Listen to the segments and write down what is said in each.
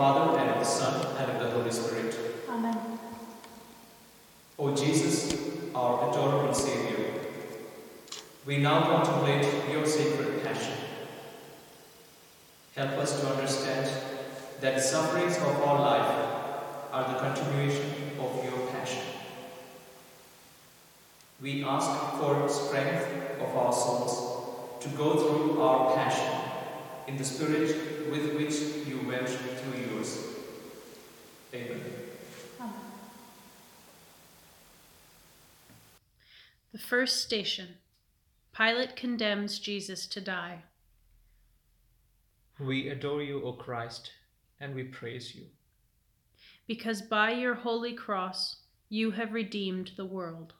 Father, and of the Son, and of the Holy Spirit. Amen. O Jesus, our adorable Saviour, we now contemplate your sacred passion. Help us to understand that the sufferings of our life are the continuation of your passion. We ask for strength of our souls to go through our passion in the spirit with which you went through yours. Amen. Amen. The first station Pilate condemns Jesus to die. We adore you, O Christ, and we praise you. Because by your holy cross you have redeemed the world.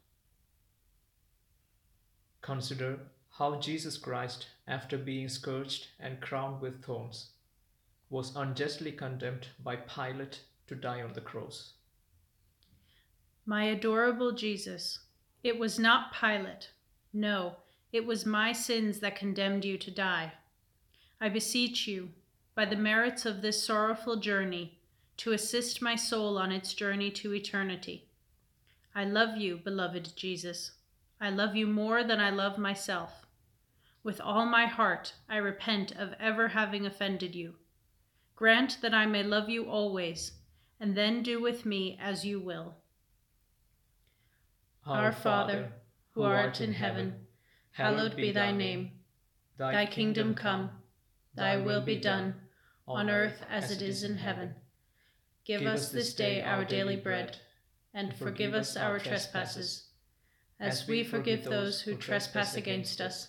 Consider how Jesus Christ, after being scourged and crowned with thorns, was unjustly condemned by Pilate to die on the cross. My adorable Jesus, it was not Pilate. No, it was my sins that condemned you to die. I beseech you, by the merits of this sorrowful journey, to assist my soul on its journey to eternity. I love you, beloved Jesus. I love you more than I love myself. With all my heart, I repent of ever having offended you. Grant that I may love you always, and then do with me as you will. Our Father, who art in heaven, hallowed be thy name. Thy kingdom come, thy will be done, on earth as it is in heaven. Give us this day our daily bread, and forgive us our trespasses, as we forgive those who trespass against us.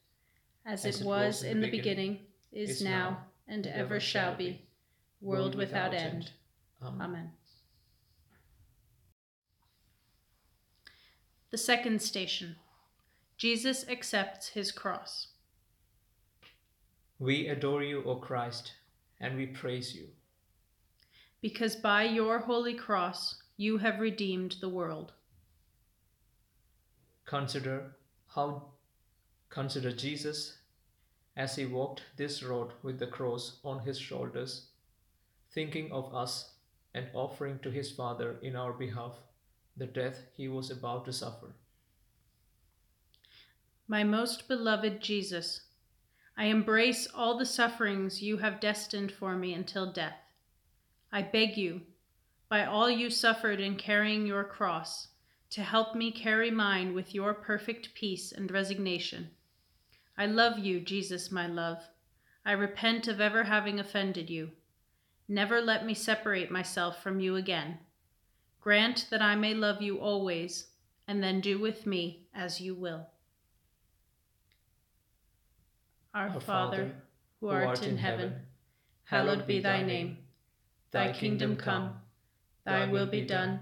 as it was in the beginning, is now, and ever shall be, world without end. Amen. The second station Jesus accepts his cross. We adore you, O Christ, and we praise you. Because by your holy cross you have redeemed the world. Consider how consider Jesus as he walked this road with the cross on his shoulders, thinking of us and offering to his Father in our behalf the death he was about to suffer. My most beloved Jesus, I embrace all the sufferings you have destined for me until death. I beg you, by all you suffered in carrying your cross, to help me carry mine with your perfect peace and resignation. I love you, Jesus, my love. I repent of ever having offended you. Never let me separate myself from you again. Grant that I may love you always, and then do with me as you will. Our Father, who art in heaven, hallowed be thy name. Thy kingdom come, thy will be done,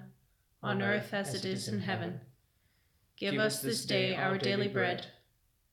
on earth as it is in heaven. Give us this day our daily bread,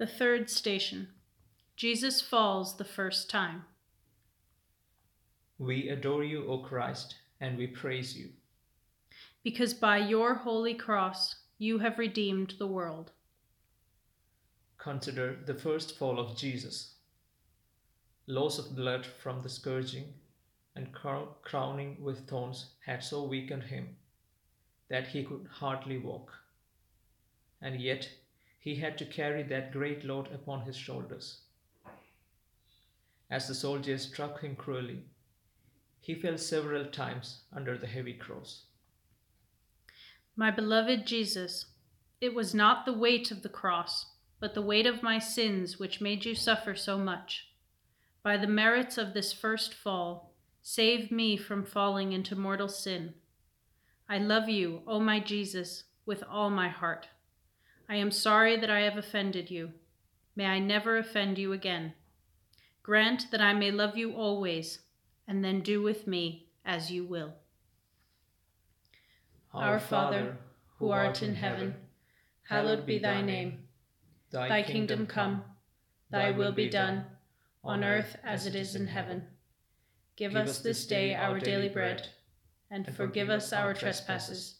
The third station Jesus falls the first time. We adore you, O Christ, and we praise you. Because by your holy cross you have redeemed the world. Consider the first fall of Jesus. Loss of blood from the scourging and crowning with thorns had so weakened him that he could hardly walk. And yet he had to carry that great load upon his shoulders. as the soldiers struck him cruelly. He fell several times under the heavy cross. My beloved Jesus, it was not the weight of the cross, but the weight of my sins which made you suffer so much. By the merits of this first fall, save me from falling into mortal sin. I love you, O my Jesus, with all my heart. I am sorry that I have offended you. May I never offend you again. Grant that I may love you always, and then do with me as you will. Our Father, who art in heaven, hallowed be thy name. Thy kingdom come, thy will be done, on earth as it is in heaven. Give us this day our daily bread, and forgive us our trespasses,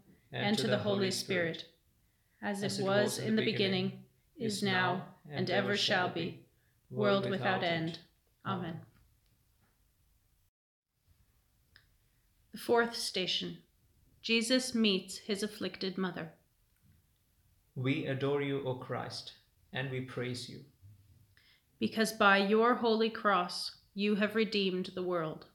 and to the Holy Spirit, as it was in the beginning, is now, and ever shall be, world without end. Amen. The fourth station Jesus meets his afflicted mother. We adore you, O Christ, and we praise you. Because by your holy cross you have redeemed the world.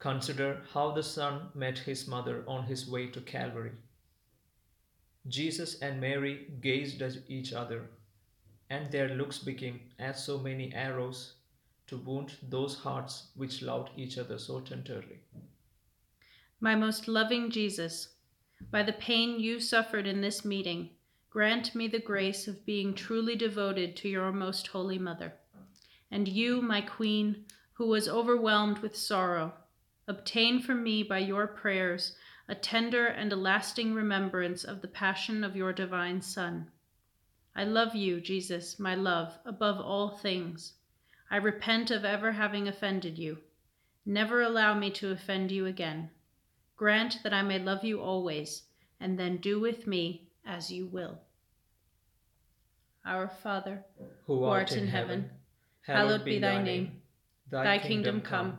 Consider how the Son met his mother on his way to Calvary. Jesus and Mary gazed at each other, and their looks became as so many arrows to wound those hearts which loved each other so tenderly. My most loving Jesus, by the pain you suffered in this meeting, grant me the grace of being truly devoted to your most holy mother. And you, my queen, who was overwhelmed with sorrow, obtain for me by your prayers a tender and a lasting remembrance of the passion of your divine Son. I love you, Jesus, my love, above all things I repent of ever having offended you. Never allow me to offend you again. Grant that I may love you always, and then do with me as you will. Our Father, who art in heaven, hallowed be thy name. Thy kingdom come,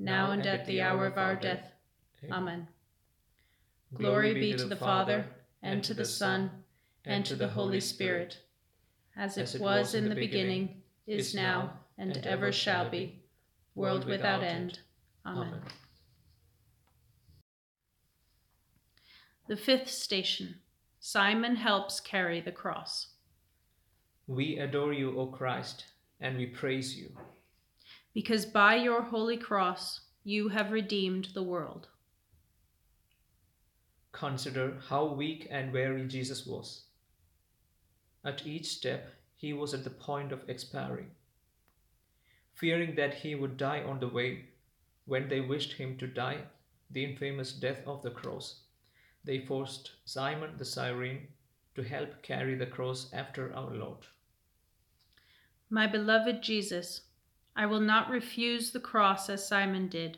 now and at the hour of our death. Amen. Glory be to the Father, and to the Son, and to the Holy Spirit, as it was in the beginning is now, and ever shall be, world without end. Amen. The fifth station Simon helps carry the cross. We adore you, O Christ, and we praise you. Because by your holy cross you have redeemed the world. Consider how weak and weary Jesus was. At each step, he was at the point of expiring. Fearing that he would die on the way, when they wished him to die the infamous death of the cross, they forced Simon the Cyrene to help carry the cross after our Lord. My beloved Jesus, I will not refuse the cross as Simon did.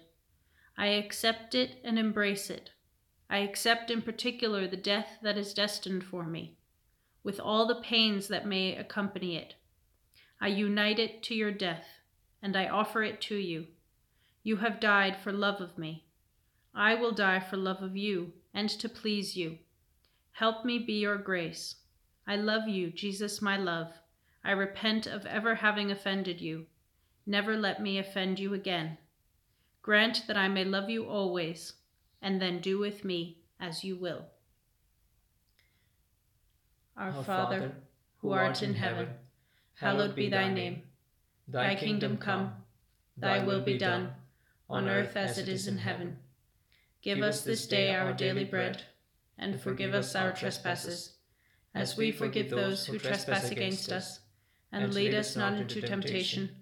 I accept it and embrace it. I accept in particular the death that is destined for me with all the pains that may accompany it. I unite it to your death, and I offer it to you. You have died for love of me. I will die for love of you and to please you. Help me be your grace. I love you, Jesus, my love. I repent of ever having offended you. Never let me offend you again. Grant that I may love you always, and then do with me as you will. Our Father, who art in heaven, hallowed be thy name. Thy kingdom come, thy will be done, on earth as it is in heaven. Give us this day our daily bread, and forgive us our trespasses, as we forgive those who trespass against us. And lead us not into temptation,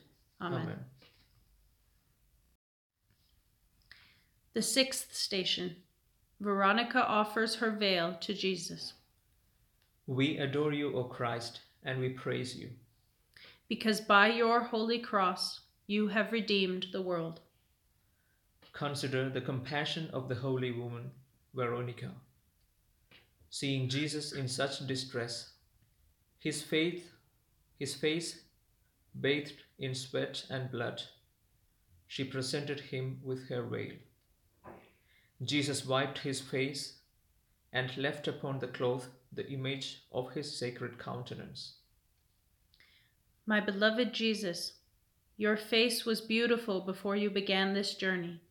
Amen. The sixth station Veronica offers her veil to Jesus. We adore you, O Christ, and we praise you because by your holy cross you have redeemed the world. Consider the compassion of the holy woman, Veronica. Seeing Jesus in such distress, his faith, his face bathed in sweat and blood, she presented him with her veil. Jesus wiped his face and left upon the cloth the image of his sacred countenance. My beloved Jesus, your face was beautiful before you began this journey,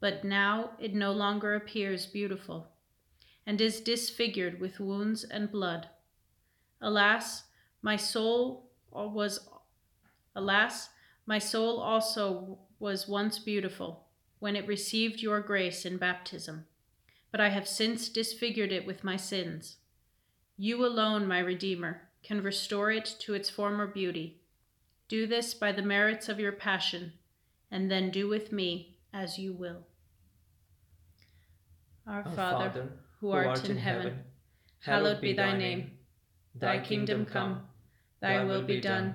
but now it no longer appears beautiful, and is disfigured with wounds and blood. Alas, my soul was alas, my soul also was once beautiful when it received your grace in baptism, but I have since disfigured it with my sins. You alone, my Redeemer, can restore it to its former beauty. Do this by the merits of your passion, and then do with me as you will. Our, Our Father, Father, who art, art in heaven, heaven hallowed be thy name. Thy kingdom come, thy will be done,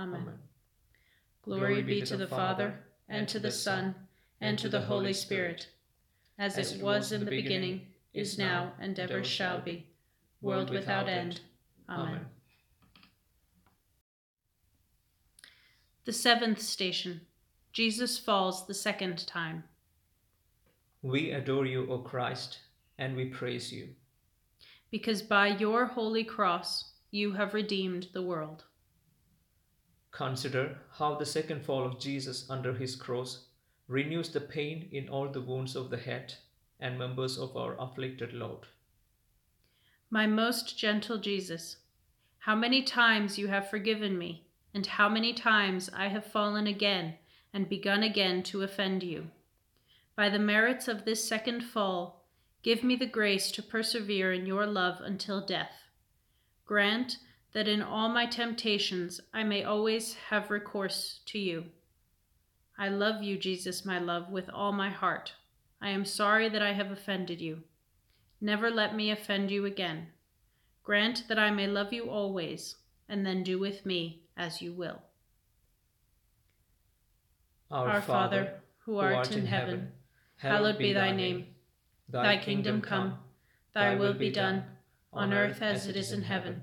Amen. Glory be to the Father, and to the Son, and to the Holy Spirit, as it was in the beginning, is now, and ever shall be, world without end. Amen. The seventh station Jesus falls the second time. We adore you, O Christ, and we praise you. Because by your holy cross you have redeemed the world. Consider how the second fall of Jesus under his cross renews the pain in all the wounds of the head and members of our afflicted Lord. My most gentle Jesus, how many times you have forgiven me, and how many times I have fallen again and begun again to offend you. By the merits of this second fall, give me the grace to persevere in your love until death. Grant that in all my temptations I may always have recourse to you. I love you, Jesus, my love, with all my heart. I am sorry that I have offended you. Never let me offend you again. Grant that I may love you always, and then do with me as you will. Our, Our Father, who art, art in heaven, hallowed be thy name. Thy kingdom come, thy will be done, on earth as it is in heaven.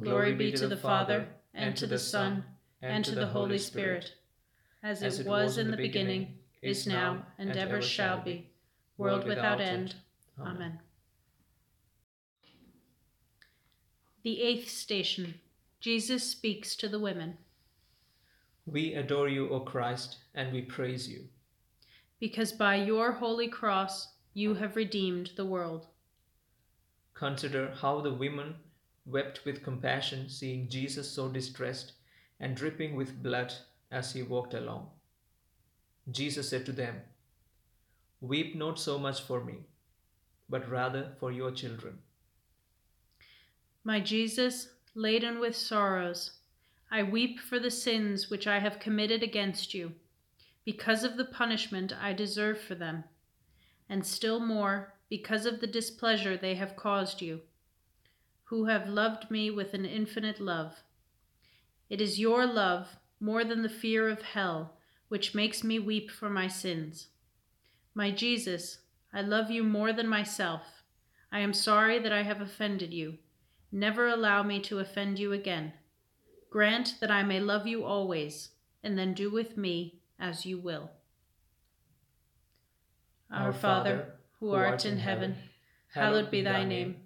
Glory be to the Father, and to the Son, and to the Holy Spirit, as it was in the beginning, is now, and ever shall be, world without end. Amen. The eighth station Jesus speaks to the women. We adore you, O Christ, and we praise you. Because by your holy cross you have redeemed the world. Consider how the women wept with compassion, seeing Jesus so distressed and dripping with blood as he walked along. Jesus said to them, Weep not so much for me, but rather for your children. My Jesus, laden with sorrows, I weep for the sins which I have committed against you, because of the punishment I deserve for them, and still more because of the displeasure they have caused you, who have loved me with an infinite love. It is your love, more than the fear of hell, which makes me weep for my sins. My Jesus, I love you more than myself. I am sorry that I have offended you. Never allow me to offend you again. Grant that I may love you always, and then do with me as you will. Our Father, who art in heaven, hallowed be thy name.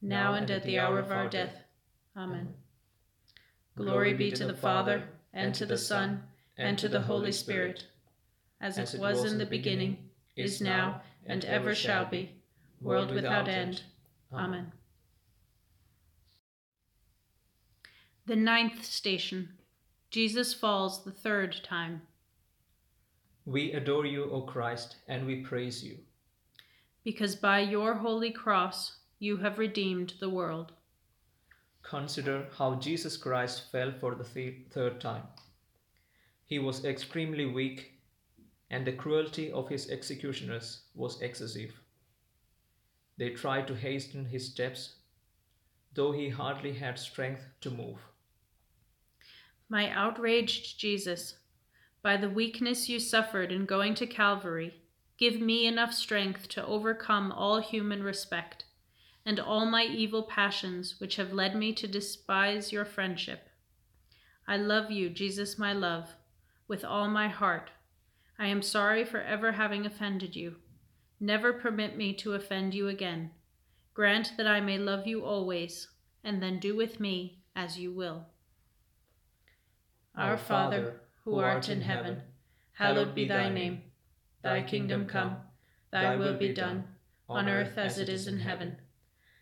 now and at the hour of our death. Amen. Glory be to the Father, and to the Son, and to the Holy Spirit, as it was in the beginning, is now, and ever shall be, world without end. Amen. The ninth station Jesus falls the third time. We adore you, O Christ, and we praise you. Because by your holy cross you have redeemed the world. Consider how Jesus Christ fell for the th- third time. He was extremely weak, and the cruelty of his executioners was excessive. They tried to hasten his steps, though he hardly had strength to move. My outraged Jesus, by the weakness you suffered in going to Calvary, give me enough strength to overcome all human respect and all my evil passions which have led me to despise your friendship. I love you, Jesus, my love, with all my heart. I am sorry for ever having offended you. Never permit me to offend you again. Grant that I may love you always, and then do with me as you will. Our Father, who art in heaven, hallowed be thy name. Thy kingdom come, thy will be done, on earth as it is in heaven.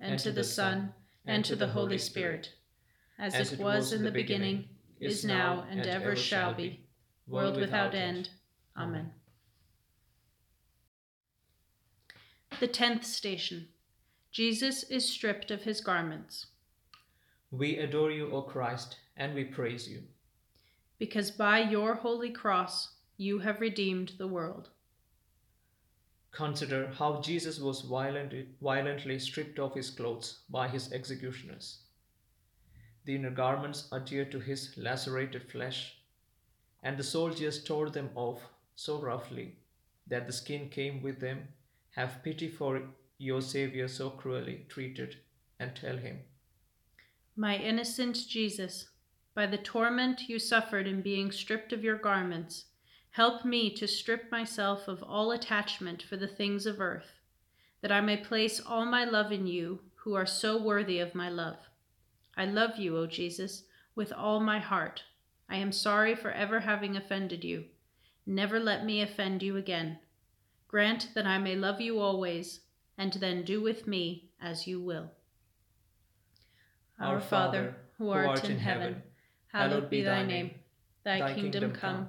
and to the Son, and to the Holy Spirit, as it was in the beginning, is now, and ever shall be, world without end. Amen. The tenth station Jesus is stripped of his garments. We adore you, O Christ, and we praise you because by your holy cross you have redeemed the world. Consider how Jesus was violently, violently stripped of his clothes by his executioners. The inner garments adhered to his lacerated flesh, and the soldiers tore them off so roughly that the skin came with them. Have pity for your Saviour so cruelly treated, and tell him, My innocent Jesus, by the torment you suffered in being stripped of your garments, help me to strip myself of all attachment for the things of earth, that I may place all my love in you, who are so worthy of my love. I love you, O Jesus, with all my heart. I am sorry for ever having offended you. Never let me offend you again. Grant that I may love you always, and then do with me as you will. Our Father, who art in heaven, hallowed be thy name. Thy kingdom come,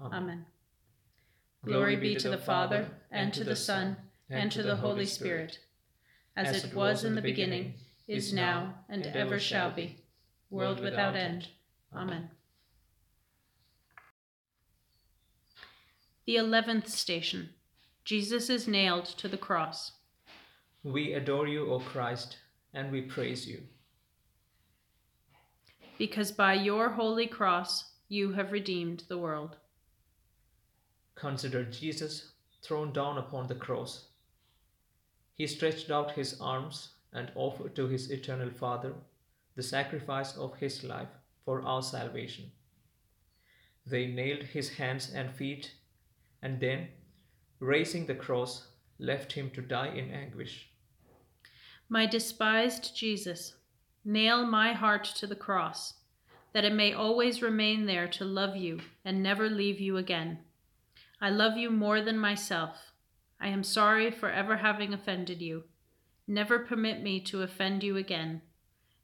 Amen. Glory be to the Father, and to the Son, and to the Holy Spirit, as it was in the beginning, is now, and ever shall be, world without end. Amen. The eleventh station Jesus is nailed to the cross. We adore you, O Christ, and we praise you. Because by your holy cross you have redeemed the world. Consider Jesus thrown down upon the cross. He stretched out his arms and offered to his eternal Father the sacrifice of his life for our salvation. They nailed his hands and feet, and then, raising the cross, left him to die in anguish. My despised Jesus, nail my heart to the cross, that it may always remain there to love you and never leave you again. I love you more than myself. I am sorry for ever having offended you. Never permit me to offend you again.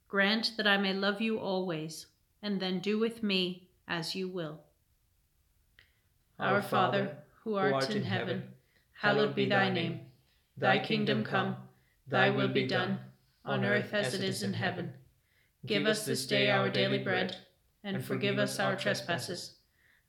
Grant that I may love you always, and then do with me as you will. Our Father, who art in heaven, hallowed be thy name. Thy kingdom come, thy will be done, on earth as it is in heaven. Give us this day our daily bread, and forgive us our trespasses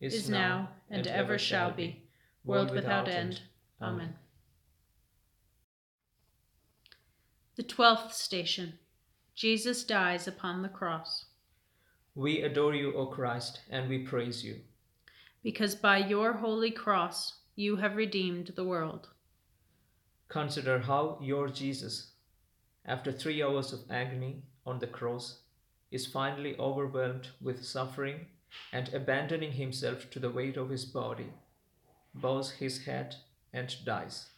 is now, and ever shall be, world without end. Amen. The twelfth station Jesus dies upon the cross. We adore you, O Christ, and we praise you. Because by your holy cross you have redeemed the world. Consider how your Jesus, after three hours of agony on the cross, is finally overwhelmed with suffering and abandoning himself to the weight of his body, bows his head and dies.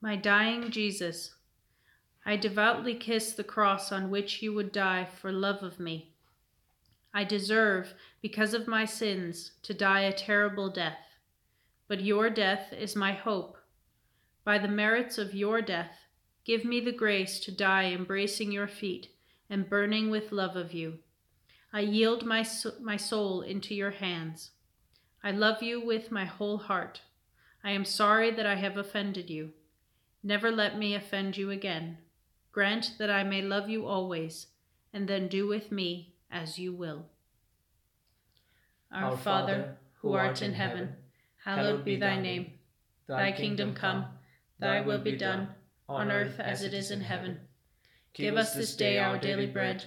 My dying Jesus, I devoutly kiss the cross on which you would die for love of me. I deserve, because of my sins, to die a terrible death, but your death is my hope. By the merits of your death, give me the grace to die embracing your feet and burning with love of you. I yield my, my soul into your hands. I love you with my whole heart. I am sorry that I have offended you. Never let me offend you again. Grant that I may love you always, and then do with me as you will. Our, Our Father, who art in heaven, hallowed be thy name. Thy kingdom come, thy will be done, on earth as it is in heaven. Give us this day our daily bread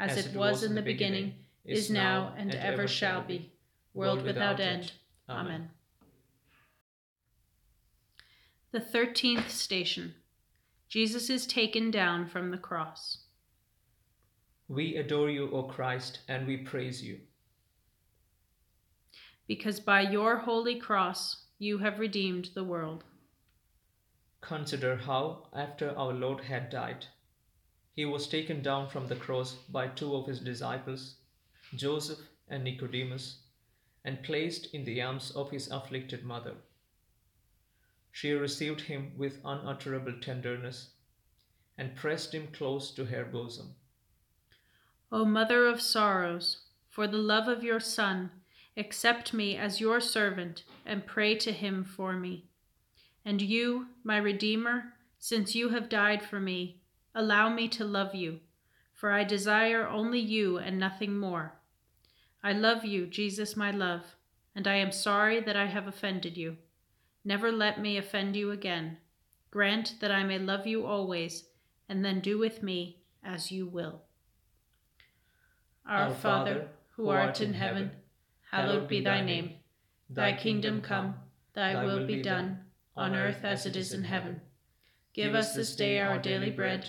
as it was in the beginning, is now, and ever shall be, world without end. Amen. The thirteenth station Jesus is taken down from the cross. We adore you, O Christ, and we praise you. Because by your holy cross you have redeemed the world. Consider how, after our Lord had died, he was taken down from the cross by two of his disciples, Joseph and Nicodemus, and placed in the arms of his afflicted mother. She received him with unutterable tenderness and pressed him close to her bosom. O Mother of sorrows, for the love of your Son, accept me as your servant and pray to him for me. And you, my Redeemer, since you have died for me, allow me to love you, for I desire only you and nothing more. I love you, Jesus, my love, and I am sorry that I have offended you. Never let me offend you again. Grant that I may love you always, and then do with me as you will. Our Father, who art in heaven, hallowed be thy name. Thy kingdom come, thy will be done, on earth as it is in heaven. Give us this day our daily bread,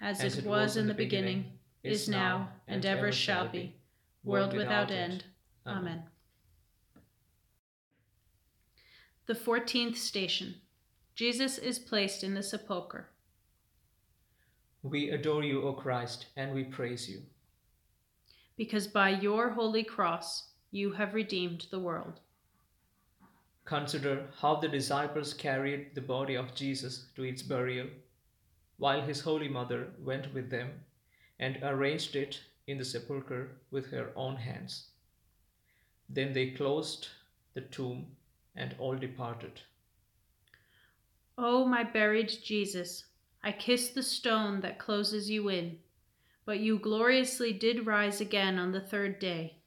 as it was in the beginning, is now, and ever shall be, world without end. Amen. The fourteenth station Jesus is placed in the sepulchre. We adore you, O Christ, and we praise you. Because by your holy cross you have redeemed the world. Consider how the disciples carried the body of Jesus to its burial, while his holy mother went with them and arranged it in the sepulchre with her own hands. Then they closed the tomb and all departed. O my buried Jesus, I kiss the stone that closes you in, but you gloriously did rise again on the third day.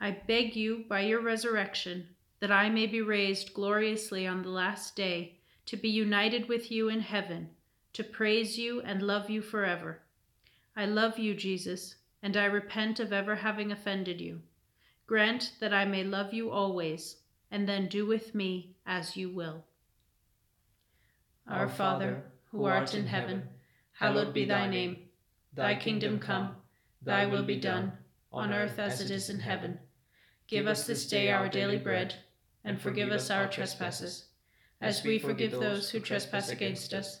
I beg you by your resurrection that I may be raised gloriously on the last day to be united with you in heaven, to praise you and love you forever. I love you, Jesus, and I repent of ever having offended you. Grant that I may love you always, and then do with me as you will. Our Father, who art in heaven, hallowed be thy name. Thy kingdom come, thy will be done, on earth as it is in heaven. Give us this day our daily bread, and forgive us our trespasses, as we forgive those who trespass against us.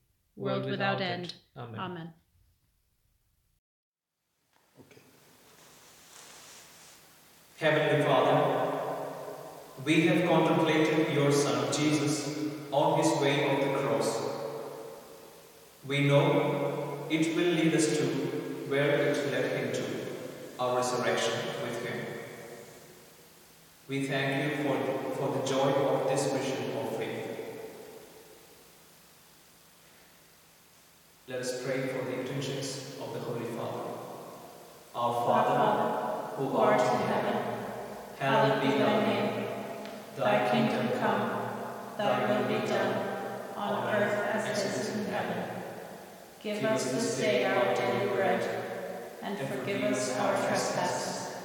world without end. Amen. Heavenly Father, we have contemplated your Son Jesus on his way of the cross we know it will lead us to where it led him to, our resurrection with him. We thank you for, for the joy of this mission of faith. Let us pray for the intentions of the Holy Father. Our Father, who art in heaven, hallowed be thy name. Thy kingdom come, thy will be done, on earth as it is in heaven. Give us this day our daily bread, and forgive us our trespasses,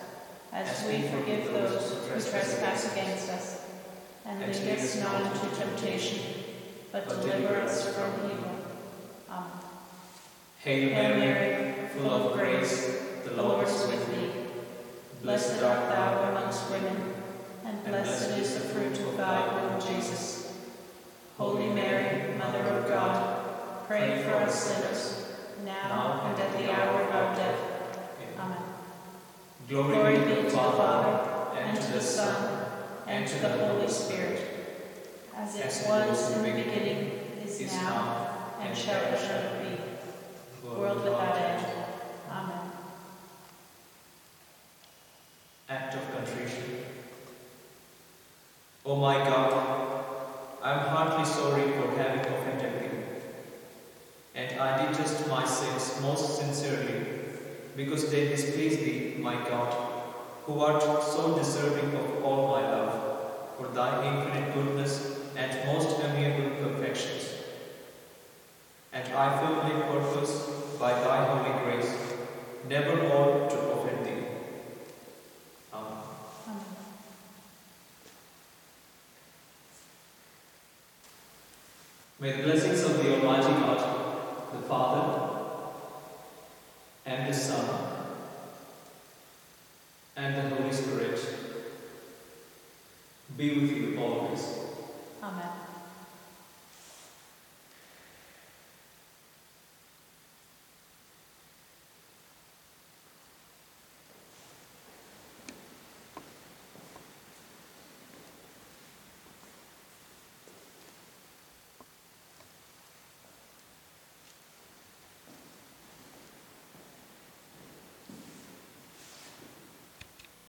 as we forgive those who trespass against us. And lead us not into temptation, but deliver us from evil. Amen. Hail Mary, full of grace, the Lord is with thee. Blessed art thou amongst women, and blessed is the fruit of thy womb, Jesus. Holy Mary, Mother of God, Pray for us sinners, now and at the hour of our death. Amen. Glory, be to the Father, and to the Son, and to the Holy Spirit, as it was in the beginning, is now, and shall ever be, world without end. Amen. Act of contrition. O my God, I am heartily sorry for having offended thee. And I just my sins most sincerely, because they displeased thee, my God, who art so deserving of all my love, for thy infinite goodness and most amiable perfections. And I firmly purpose, by thy holy grace, never more to offend thee. Amen. May the blessings